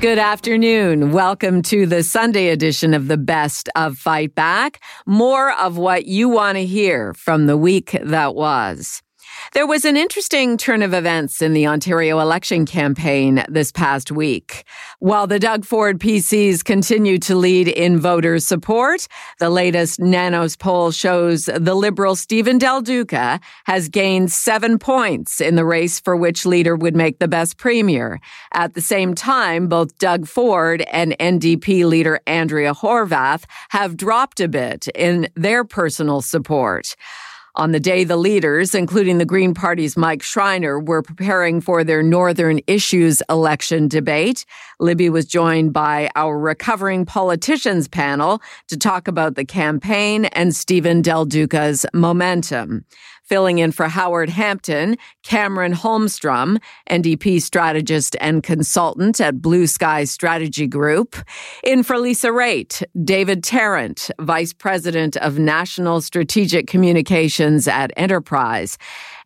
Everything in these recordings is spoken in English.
Good afternoon. Welcome to the Sunday edition of the Best of Fight Back. More of what you want to hear from the week that was. There was an interesting turn of events in the Ontario election campaign this past week. While the Doug Ford PCs continue to lead in voter support, the latest Nanos poll shows the Liberal Stephen Del Duca has gained seven points in the race for which leader would make the best premier. At the same time, both Doug Ford and NDP leader Andrea Horwath have dropped a bit in their personal support. On the day, the leaders, including the Green Party's Mike Schreiner, were preparing for their Northern Issues election debate. Libby was joined by our recovering politicians panel to talk about the campaign and Stephen Del Duca's momentum. Filling in for Howard Hampton, Cameron Holmstrom, NDP strategist and consultant at Blue Sky Strategy Group. In for Lisa Raitt, David Tarrant, Vice President of National Strategic Communications at Enterprise.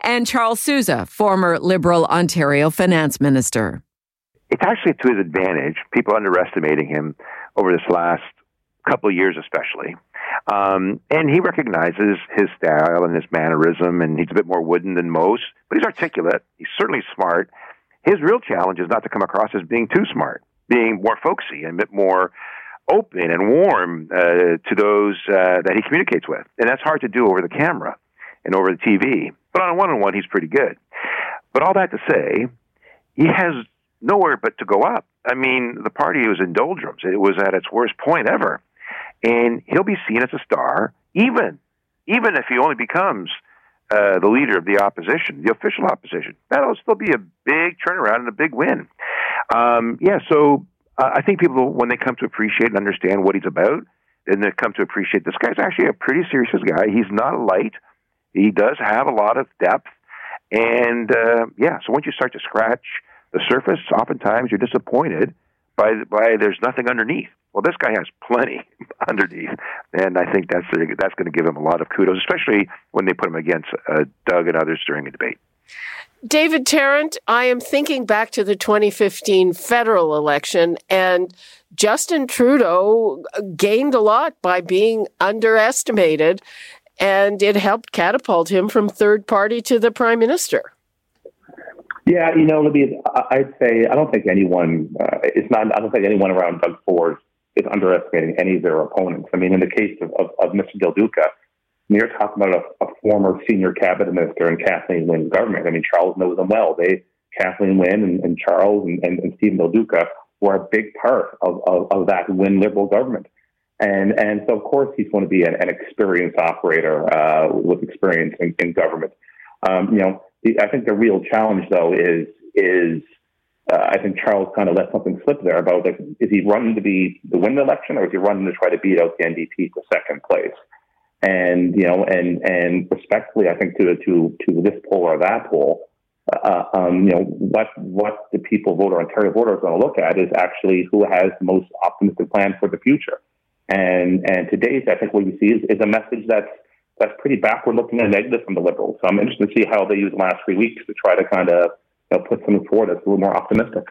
And Charles Sousa, former Liberal Ontario Finance Minister. It's actually to his advantage, people underestimating him over this last couple of years, especially. Um, and he recognizes his style and his mannerism, and he's a bit more wooden than most, but he's articulate. He's certainly smart. His real challenge is not to come across as being too smart, being more folksy and a bit more open and warm uh, to those uh, that he communicates with. And that's hard to do over the camera and over the TV. But on a one on one, he's pretty good. But all that to say, he has nowhere but to go up. I mean, the party was in doldrums. It was at its worst point ever and he'll be seen as a star, even even if he only becomes uh, the leader of the opposition, the official opposition. That'll still be a big turnaround and a big win. Um, yeah, so uh, I think people, when they come to appreciate and understand what he's about, then they come to appreciate this guy's actually a pretty serious guy. He's not light. He does have a lot of depth, and uh, yeah. So once you start to scratch the surface, oftentimes you're disappointed by by there's nothing underneath. Well, this guy has plenty underneath, and I think that's that's going to give him a lot of kudos, especially when they put him against uh, Doug and others during the debate. David Tarrant, I am thinking back to the 2015 federal election, and Justin Trudeau gained a lot by being underestimated, and it helped catapult him from third party to the prime minister. Yeah, you know, Libby, I'd say I don't think anyone. Uh, it's not. I don't think anyone around Doug Ford is underestimating any of their opponents. I mean, in the case of, of, of Mr. Del Duca, you're talking about a, a, former senior cabinet minister in Kathleen Wynne's government. I mean, Charles knows them well. They, Kathleen Wynne and, and Charles and, and, and, Stephen Del Duca were a big part of, of, of, that Wynne Liberal government. And, and so, of course, he's going to be an, an experienced operator uh, with experience in, in government. Um, you know, the, I think the real challenge, though, is is uh, I think Charles kind of let something slip there about like, is he running to be to win the election or is he running to try to beat out the NDP for second place? And you know, and and respectfully, I think to to to this poll or that poll, uh, um, you know, what what the people voter Ontario voter is going to look at is actually who has the most optimistic plan for the future. And and today's, I think what you see is, is a message that's that's pretty backward looking and negative from the Liberals. So I'm interested to see how they use the last three weeks to try to kind of know, put something forward that's a little more optimistic.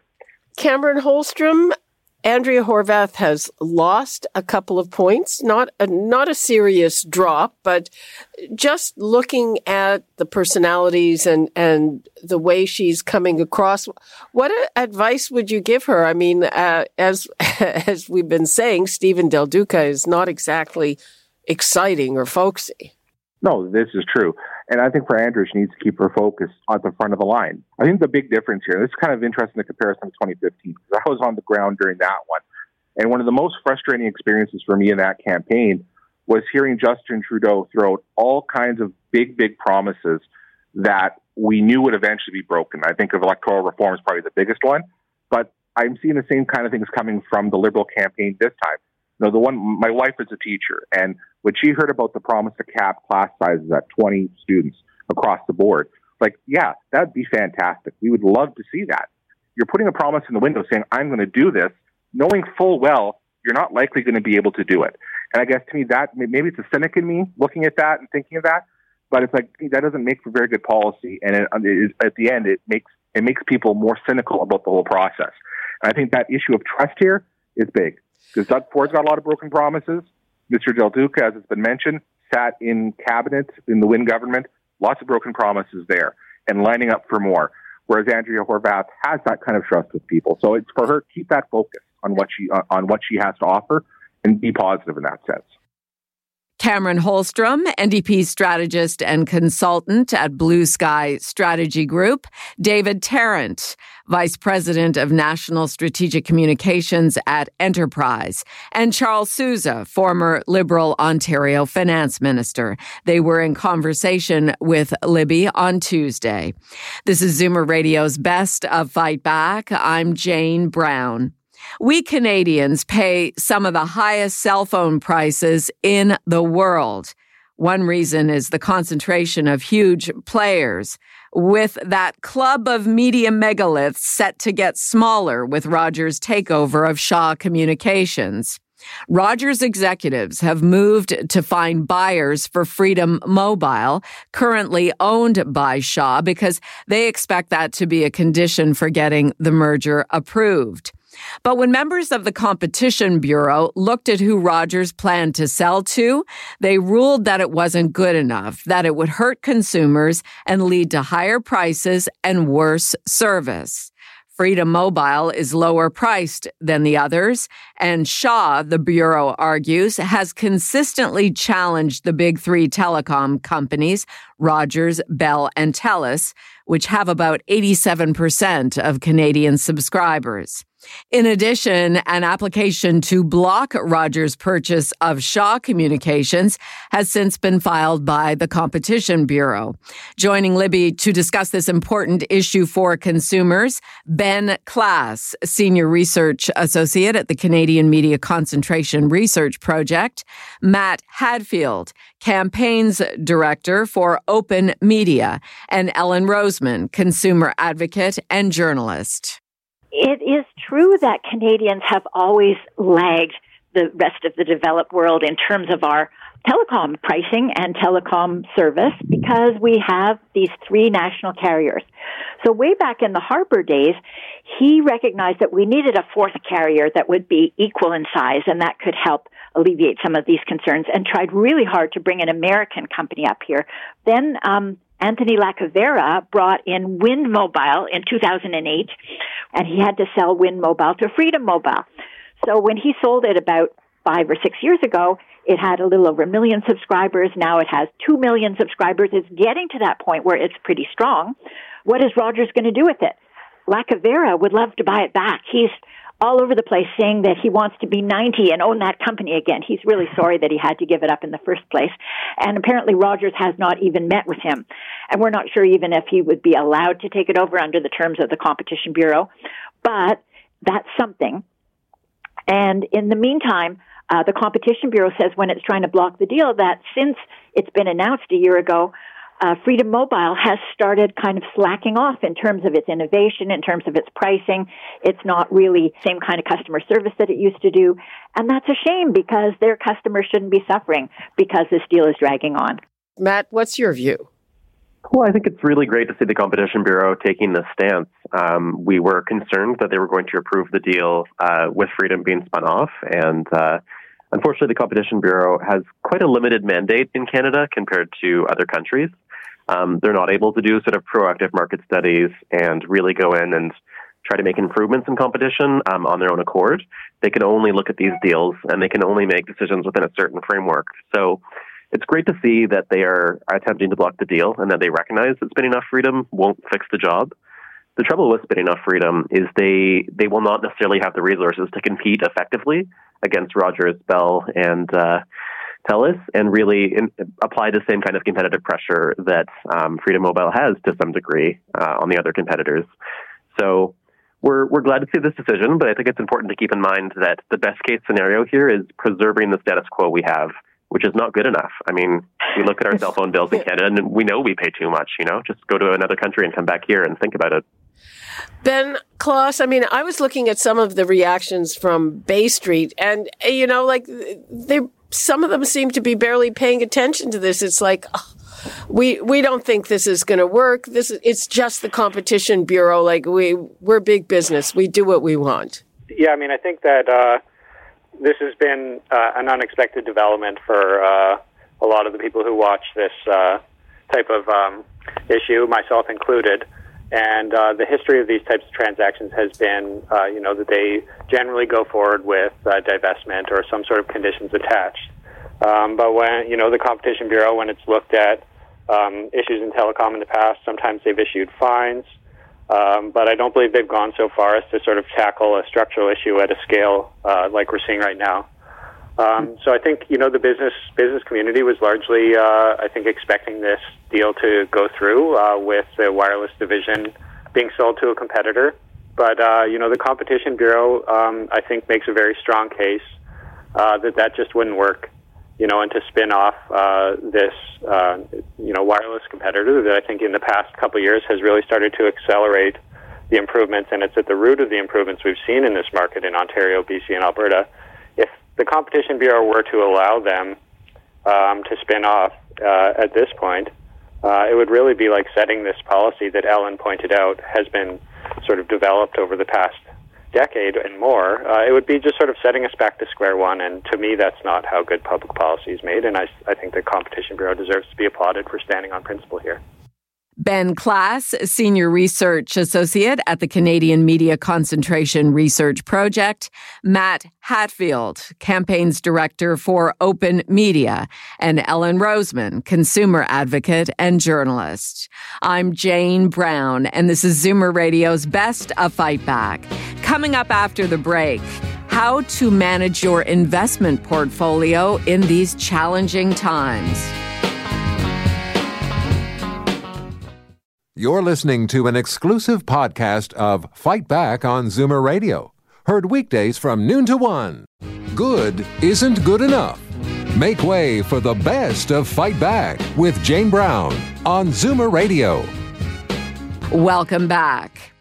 Cameron Holmstrom, Andrea Horwath has lost a couple of points, not a, not a serious drop, but just looking at the personalities and, and the way she's coming across, what advice would you give her? I mean, uh, as, as we've been saying, Stephen Del Duca is not exactly exciting or folksy. No, this is true. And I think for Andrea, she needs to keep her focus at the front of the line. I think the big difference here, this is kind of interesting the comparison to 2015, because I was on the ground during that one. And one of the most frustrating experiences for me in that campaign was hearing Justin Trudeau throw out all kinds of big, big promises that we knew would eventually be broken. I think of electoral reform is probably the biggest one, but I'm seeing the same kind of things coming from the Liberal campaign this time. Know, the one, my wife is a teacher, and when she heard about the promise to cap class sizes at 20 students across the board, like, yeah, that'd be fantastic. We would love to see that. You're putting a promise in the window saying, I'm going to do this, knowing full well you're not likely going to be able to do it. And I guess to me, that maybe it's a cynic in me looking at that and thinking of that, but it's like that doesn't make for very good policy. And it, it, at the end, it makes it makes people more cynical about the whole process. And I think that issue of trust here is big because Doug Ford's got a lot of broken promises. Mr. Del Duca, as has been mentioned, sat in cabinet in the Wynne government, lots of broken promises there, and lining up for more. Whereas Andrea Horwath has that kind of trust with people, so it's for her keep that focus on what she on what she has to offer and be positive in that sense. Cameron Holmstrom, NDP strategist and consultant at Blue Sky Strategy Group, David Tarrant, Vice President of National Strategic Communications at Enterprise, and Charles Sousa, former Liberal Ontario Finance Minister. They were in conversation with Libby on Tuesday. This is Zoomer Radio's Best of Fight Back. I'm Jane Brown. We Canadians pay some of the highest cell phone prices in the world. One reason is the concentration of huge players, with that club of media megaliths set to get smaller with Rogers' takeover of Shaw Communications. Rogers executives have moved to find buyers for Freedom Mobile, currently owned by Shaw, because they expect that to be a condition for getting the merger approved. But when members of the Competition Bureau looked at who Rogers planned to sell to, they ruled that it wasn't good enough, that it would hurt consumers and lead to higher prices and worse service. Freedom Mobile is lower priced than the others, and Shaw, the Bureau argues, has consistently challenged the big three telecom companies, Rogers, Bell, and Telus, which have about 87% of Canadian subscribers. In addition, an application to block Rogers' purchase of Shaw Communications has since been filed by the Competition Bureau. Joining Libby to discuss this important issue for consumers, Ben Klass, Senior Research Associate at the Canadian Media Concentration Research Project, Matt Hatfield, Campaigns Director for Open Media, and Ellen Roseman, Consumer Advocate and Journalist. It is true that Canadians have always lagged the rest of the developed world in terms of our telecom pricing and telecom service because we have these three national carriers. So way back in the Harper days, he recognized that we needed a fourth carrier that would be equal in size and that could help alleviate some of these concerns and tried really hard to bring an American company up here. Then um, Anthony Lacavera brought in Wind Mobile in 2008, and he had to sell Wind Mobile to Freedom Mobile. So when he sold it about five or six years ago, it had a little over a million subscribers. Now it has two million subscribers. It's getting to that point where it's pretty strong. What is Rogers going to do with it? Lacavera would love to buy it back. He's all over the place saying that he wants to be 90 and own that company again. He's really sorry that he had to give it up in the first place. And apparently Rogers has not even met with him. And we're not sure even if he would be allowed to take it over under the terms of the Competition Bureau. But that's something. And in the meantime, uh, the Competition Bureau says when it's trying to block the deal that since it's been announced a year ago, uh, Freedom Mobile has started kind of slacking off in terms of its innovation, in terms of its pricing. It's not really the same kind of customer service that it used to do. And that's a shame because their customers shouldn't be suffering because this deal is dragging on. Matt, what's your view? Well, I think it's really great to see the Competition Bureau taking this stance. Um, we were concerned that they were going to approve the deal uh, with Freedom being spun off, and uh, unfortunately, the Competition Bureau has quite a limited mandate in Canada compared to other countries. Um, they're not able to do sort of proactive market studies and really go in and try to make improvements in competition um, on their own accord. They can only look at these deals and they can only make decisions within a certain framework. So it's great to see that they are attempting to block the deal and that they recognize that spinning off freedom won't fix the job. The trouble with spinning off freedom is they they will not necessarily have the resources to compete effectively against Rogers, Bell, and uh, TELUS and really in, apply the same kind of competitive pressure that um, Freedom Mobile has to some degree uh, on the other competitors. So we're we're glad to see this decision, but I think it's important to keep in mind that the best case scenario here is preserving the status quo we have, which is not good enough. I mean, we look at our cell phone bills in Canada, and we know we pay too much. You know, just go to another country and come back here and think about it. Ben Klass, I mean, I was looking at some of the reactions from Bay Street, and you know, like they, some of them seem to be barely paying attention to this. It's like. We we don't think this is going to work. This is, it's just the competition bureau. Like we we're big business. We do what we want. Yeah, I mean, I think that uh, this has been uh, an unexpected development for uh, a lot of the people who watch this uh, type of um, issue, myself included. And uh, the history of these types of transactions has been, uh, you know, that they generally go forward with divestment or some sort of conditions attached. Um, but when you know the Competition Bureau, when it's looked at um, issues in telecom in the past. Sometimes they've issued fines, um, but I don't believe they've gone so far as to sort of tackle a structural issue at a scale uh, like we're seeing right now. Um, so I think you know the business business community was largely, uh, I think, expecting this deal to go through uh, with the wireless division being sold to a competitor. But uh, you know the Competition Bureau, um, I think, makes a very strong case uh, that that just wouldn't work you know, and to spin off uh, this, uh, you know, wireless competitor that I think in the past couple years has really started to accelerate the improvements, and it's at the root of the improvements we've seen in this market in Ontario, BC, and Alberta. The Competition Bureau were to allow them um, to spin off uh, at this point, uh, it would really be like setting this policy that Ellen pointed out has been sort of developed over the past decade and more, uh, it would be just sort of setting us back to square one. And to me, that's not how good public policy is made. And I, I think the Competition Bureau deserves to be applauded for standing on principle here. Ben Klass, Senior Research Associate at the Canadian Media Concentration Research Project, Matt Hatfield, Campaigns Director for Open Media, and Ellen Roseman, Consumer Advocate and Journalist. I'm Jane Brown, and this is Zoomer Radio's Best of Fight Back. Coming up after the break, how to manage your investment portfolio in these challenging times. You're listening to an exclusive podcast of Fight Back on Zoomer Radio. Heard weekdays from noon to one. Good isn't good enough. Make way for the best of Fight Back with Jane Brown on Zoomer Radio. Welcome back.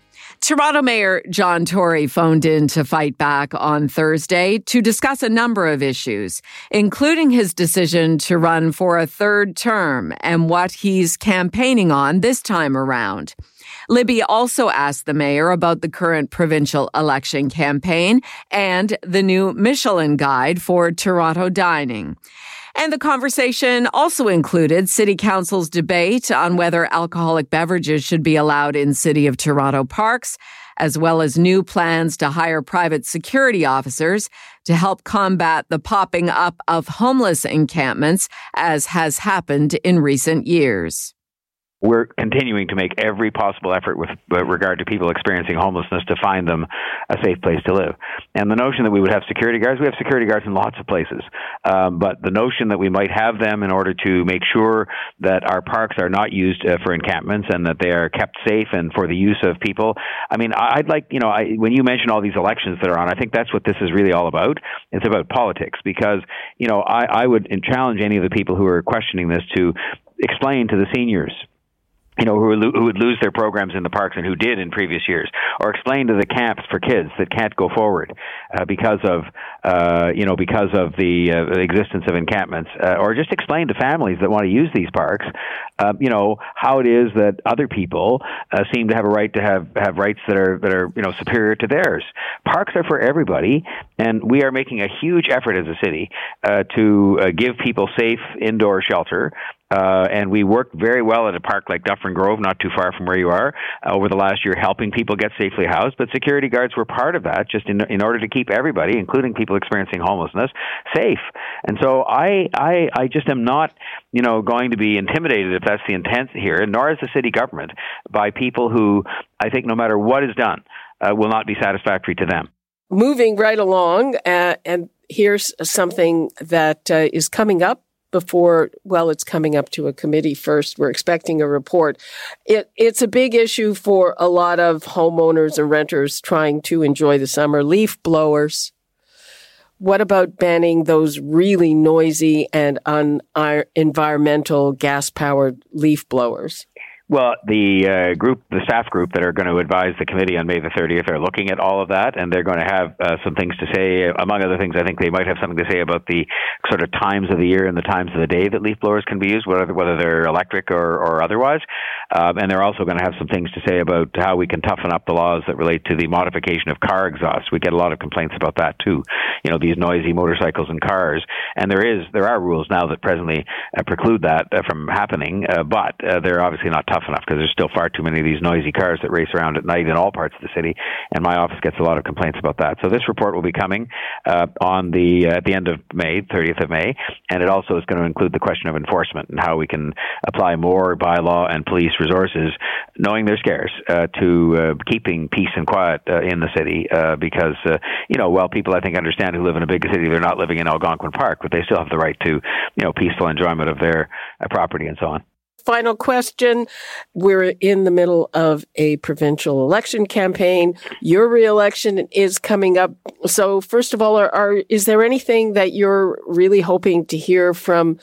Toronto Mayor John Tory phoned in to fight back on Thursday to discuss a number of issues, including his decision to run for a third term and what he's campaigning on this time around. Libby also asked the mayor about the current provincial election campaign and the new Michelin guide for Toronto dining. And the conversation also included City Council's debate on whether alcoholic beverages should be allowed in City of Toronto parks, as well as new plans to hire private security officers to help combat the popping up of homeless encampments, as has happened in recent years we're continuing to make every possible effort with regard to people experiencing homelessness to find them a safe place to live. And the notion that we would have security guards, we have security guards in lots of places. Um, but the notion that we might have them in order to make sure that our parks are not used uh, for encampments and that they are kept safe and for the use of people. I mean, I'd like, you know, I, when you mention all these elections that are on, I think that's what this is really all about. It's about politics because, you know, I, I would challenge any of the people who are questioning this to explain to the seniors you know, who, who would lose their programs in the parks and who did in previous years, or explain to the camps for kids that can't go forward uh, because of, uh, you know, because of the uh, existence of encampments, uh, or just explain to families that want to use these parks, uh, you know, how it is that other people uh, seem to have a right to have have rights that are that are you know superior to theirs. Parks are for everybody, and we are making a huge effort as a city to give people safe indoor shelter uh, and we worked very well at a park like Dufferin Grove, not too far from where you are, uh, over the last year, helping people get safely housed. But security guards were part of that, just in in order to keep everybody, including people experiencing homelessness, safe. And so I I I just am not you know going to be intimidated if that's the intent here, nor is the city government by people who I think no matter what is done uh, will not be satisfactory to them. Moving right along, uh, and here's something that uh, is coming up before, well, it's coming up to a committee first. We're expecting a report. It, it's a big issue for a lot of homeowners and renters trying to enjoy the summer. Leaf blowers. What about banning those really noisy and un-environmental gas powered leaf blowers? Well, the uh, group, the staff group that are going to advise the committee on May the 30th are looking at all of that, and they're going to have uh, some things to say. Among other things, I think they might have something to say about the sort of times of the year and the times of the day that leaf blowers can be used, whether whether they're electric or, or otherwise. Um, and they're also going to have some things to say about how we can toughen up the laws that relate to the modification of car exhaust. We get a lot of complaints about that too. You know, these noisy motorcycles and cars, and there is there are rules now that presently uh, preclude that uh, from happening, uh, but uh, they're obviously not tough enough because there's still far too many of these noisy cars that race around at night in all parts of the city, and my office gets a lot of complaints about that. So this report will be coming uh, on the uh, at the end of May, 30th of May, and it also is going to include the question of enforcement and how we can apply more bylaw and police resources, knowing they're scarce, uh, to uh, keeping peace and quiet uh, in the city. Uh, because you know, well, people I think understand who live in a big city, they're not living in Algonquin Park, but they still have the right to you know peaceful enjoyment of their property and so on final question. We're in the middle of a provincial election campaign. Your reelection is coming up. So, first of all, are, are is there anything that you're really hoping to hear from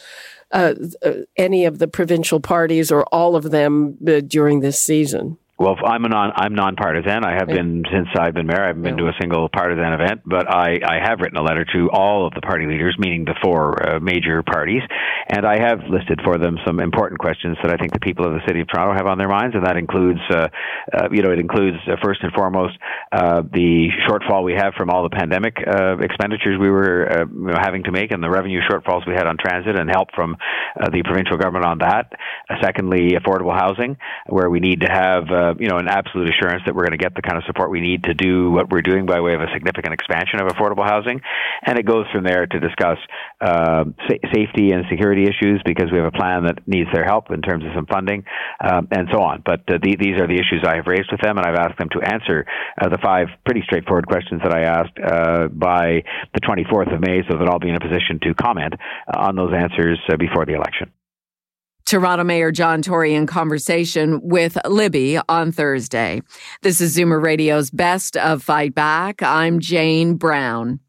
uh, uh, any of the provincial parties or all of them uh, during this season? Well, I'm a non I'm nonpartisan. I have been since I've been mayor. I haven't been to a single partisan event, but I, I have written a letter to all of the party leaders, meaning the four uh, major parties, and I have listed for them some important questions that I think the people of the city of Toronto have on their minds, and that includes, uh, uh, you know, it includes uh, first and foremost uh, the shortfall we have from all the pandemic uh, expenditures we were you having to make, and the revenue shortfalls we had on transit, and help from the provincial government on that. secondly, affordable housing, where we need to have uh, you know, an absolute assurance that we're going to get the kind of support we need to do what we're doing by way of a significant expansion of affordable housing. And it goes from there to discuss uh, sa- safety and security issues because we have a plan that needs their help in terms of some funding um, and so on. But uh, the, these are the issues I have raised with them, and I've asked them to answer uh, the five pretty straightforward questions that I asked uh, by the 24th of May so that I'll be in a position to comment on those answers before the election. Toronto Mayor John Tory in conversation with Libby on Thursday. This is Zoomer Radio's Best of Fight Back. I'm Jane Brown.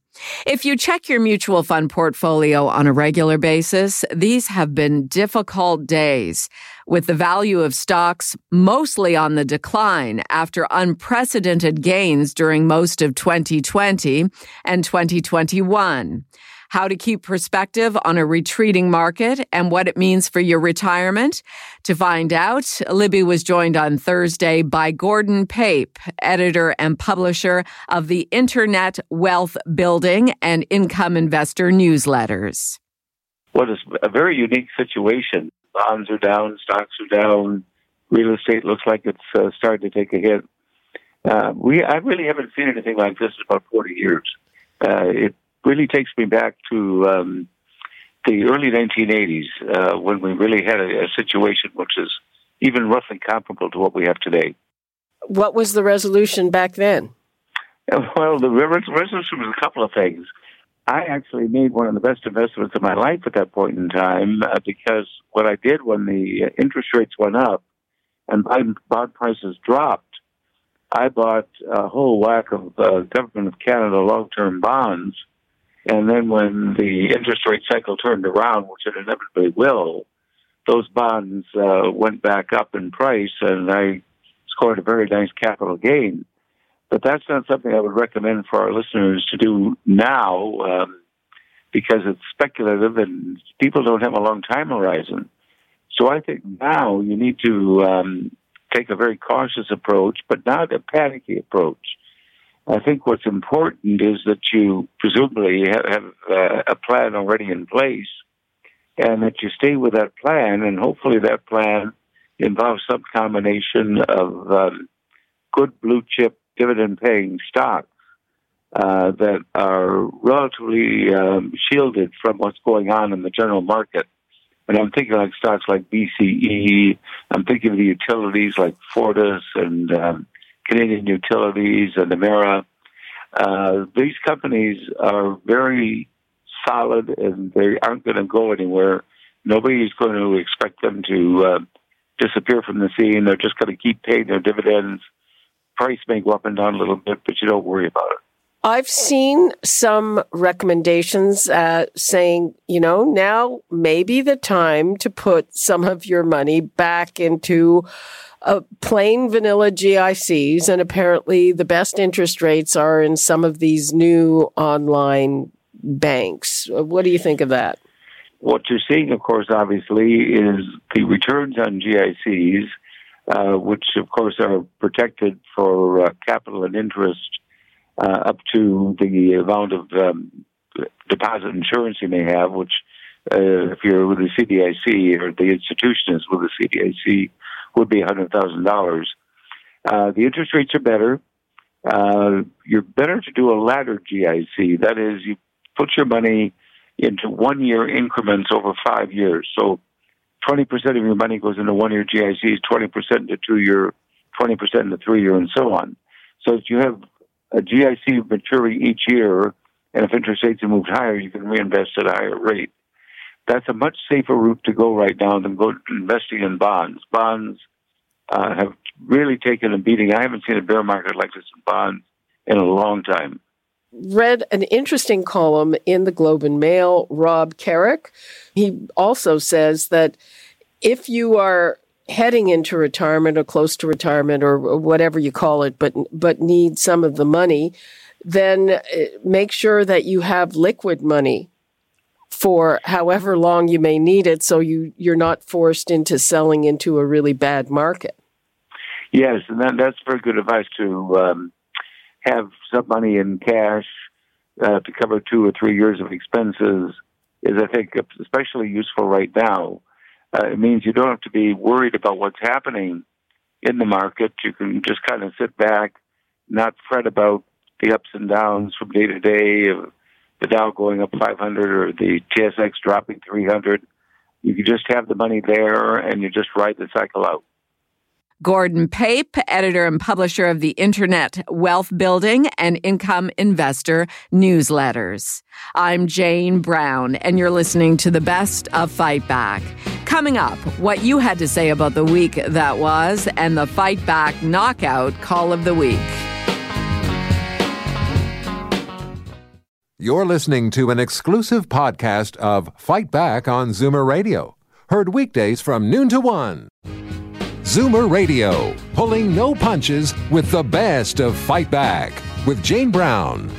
If you check your mutual fund portfolio on a regular basis, these have been difficult days, with the value of stocks mostly on the decline after unprecedented gains during most of 2020 and 2021 how to keep perspective on a retreating market and what it means for your retirement. To find out, Libby was joined on Thursday by Gordon Pape, editor and publisher of the Internet Wealth Building and Income Investor newsletters. What is a very unique situation. Bonds are down, stocks are down, real estate looks like it's uh, starting to take a hit. Uh, we I really haven't seen anything like this in about 40 years. Uh, it really takes me back to um, the early 1980s uh, when we really had a, a situation which is even roughly comparable to what we have today. What was the resolution back then? Well, the resolution was a couple of things. I actually made one of the best investments of my life at that point in time uh, because what I did when the interest rates went up and bond prices dropped, I bought a whole whack of uh, Government of Canada long-term bonds and then when the interest rate cycle turned around, which it inevitably will, those bonds uh, went back up in price, and I scored a very nice capital gain. But that's not something I would recommend for our listeners to do now um, because it's speculative and people don't have a long time horizon. So I think now you need to um, take a very cautious approach, but not a panicky approach. I think what's important is that you presumably have, have uh, a plan already in place and that you stay with that plan, and hopefully that plan involves some combination of um, good blue chip dividend paying stocks uh, that are relatively um, shielded from what's going on in the general market. And I'm thinking like stocks like BCE. I'm thinking of the utilities like Fortis and um, Canadian Utilities and Emera. Uh, these companies are very solid and they aren't going to go anywhere. Nobody's going to expect them to uh, disappear from the scene. They're just going to keep paying their dividends. Price may go up and down a little bit, but you don't worry about it. I've seen some recommendations uh, saying, you know, now may be the time to put some of your money back into uh, plain vanilla GICs. And apparently, the best interest rates are in some of these new online banks. What do you think of that? What you're seeing, of course, obviously, is the returns on GICs, uh, which, of course, are protected for uh, capital and interest uh, up to the amount of um, deposit insurance you may have, which uh, if you're with the CDIC or the institution is with the CDIC, would be $100,000. Uh, the interest rates are better. Uh, you're better to do a ladder GIC. That is, you put your money into one year increments over five years. So 20% of your money goes into one year GICs, 20% into two year, 20% into three year, and so on. So if you have a GIC maturing each year, and if interest rates have moved higher, you can reinvest at a higher rate. That's a much safer route to go right now than go investing in bonds. Bonds uh, have really taken a beating. I haven't seen a bear market like this in bonds in a long time. Read an interesting column in the Globe and Mail. Rob Carrick, he also says that if you are heading into retirement or close to retirement or whatever you call it, but but need some of the money, then uh, make sure that you have liquid money for however long you may need it, so you you're not forced into selling into a really bad market. Yes, and that, that's very good advice to um, have some money in cash uh, to cover two or three years of expenses. Is I think especially useful right now uh, it means you don't have to be worried about what's happening in the market. You can just kind of sit back, not fret about the ups and downs from day to day of the Dow going up 500 or the TSX dropping 300. You can just have the money there and you just ride the cycle out. Gordon Pape, editor and publisher of the Internet Wealth Building and Income Investor newsletters. I'm Jane Brown, and you're listening to the best of Fight Back. Coming up, what you had to say about the week that was and the Fight Back Knockout Call of the Week. You're listening to an exclusive podcast of Fight Back on Zoomer Radio, heard weekdays from noon to one. Zoomer Radio, pulling no punches with the best of Fight Back with Jane Brown.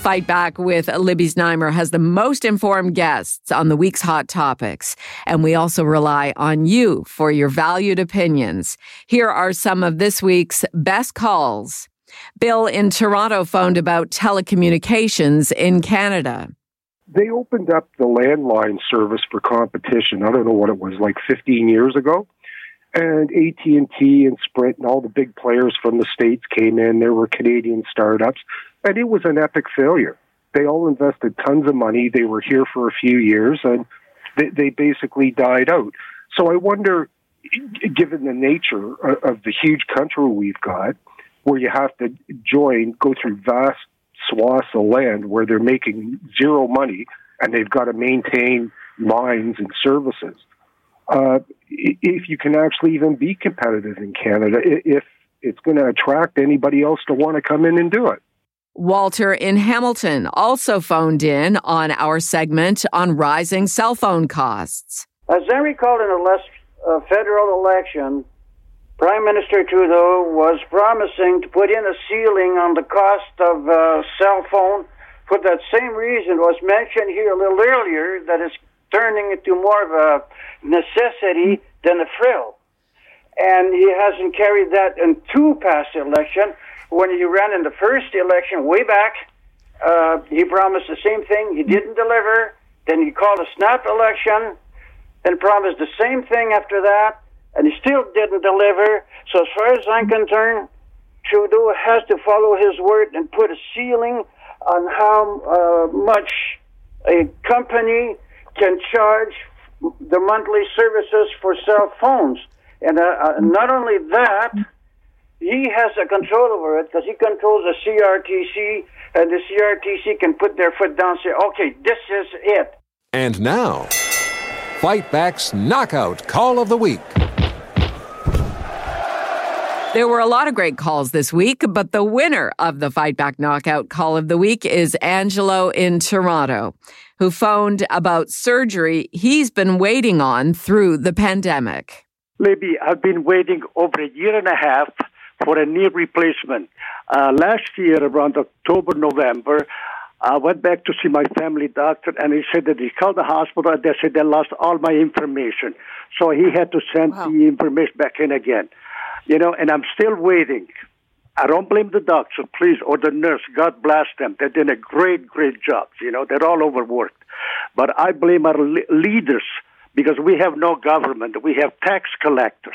Fight Back with Libby Znaimer has the most informed guests on the week's hot topics. And we also rely on you for your valued opinions. Here are some of this week's best calls. Bill in Toronto phoned about telecommunications in Canada. They opened up the landline service for competition. I don't know what it was, like 15 years ago and AT&T and Sprint and all the big players from the states came in. There were Canadian startups, and it was an epic failure. They all invested tons of money. They were here for a few years, and they, they basically died out. So I wonder, given the nature of the huge country we've got, where you have to join, go through vast swaths of land where they're making zero money, and they've got to maintain lines and services uh, if you can actually even be competitive in Canada, if it's going to attract anybody else to want to come in and do it. Walter in Hamilton also phoned in on our segment on rising cell phone costs. As I recall, in the last uh, federal election, Prime Minister Trudeau was promising to put in a ceiling on the cost of uh, cell phone for that same reason was mentioned here a little earlier that it's turning into more of a necessity than a frill. And he hasn't carried that in two past elections. When he ran in the first election way back, uh, he promised the same thing. He didn't deliver. Then he called a snap election, then promised the same thing after that, and he still didn't deliver. So as far as I'm concerned, Trudeau has to follow his word and put a ceiling on how uh, much a company can charge the monthly services for cell phones. And uh, uh, not only that, he has a control over it because he controls the CRTC, and the CRTC can put their foot down and say, okay, this is it. And now, Fight Back's Knockout Call of the Week. There were a lot of great calls this week, but the winner of the Fight Back Knockout Call of the Week is Angelo in Toronto, who phoned about surgery he's been waiting on through the pandemic. Libby, I've been waiting over a year and a half for a knee replacement. Uh, last year, around October, November, I went back to see my family doctor, and he said that he called the hospital, and they said they lost all my information. So he had to send wow. the information back in again you know, and I'm still waiting. I don't blame the doctor, please, or the nurse. God bless them. They're doing a great, great job. You know, they're all overworked. But I blame our leaders because we have no government. We have tax collectors.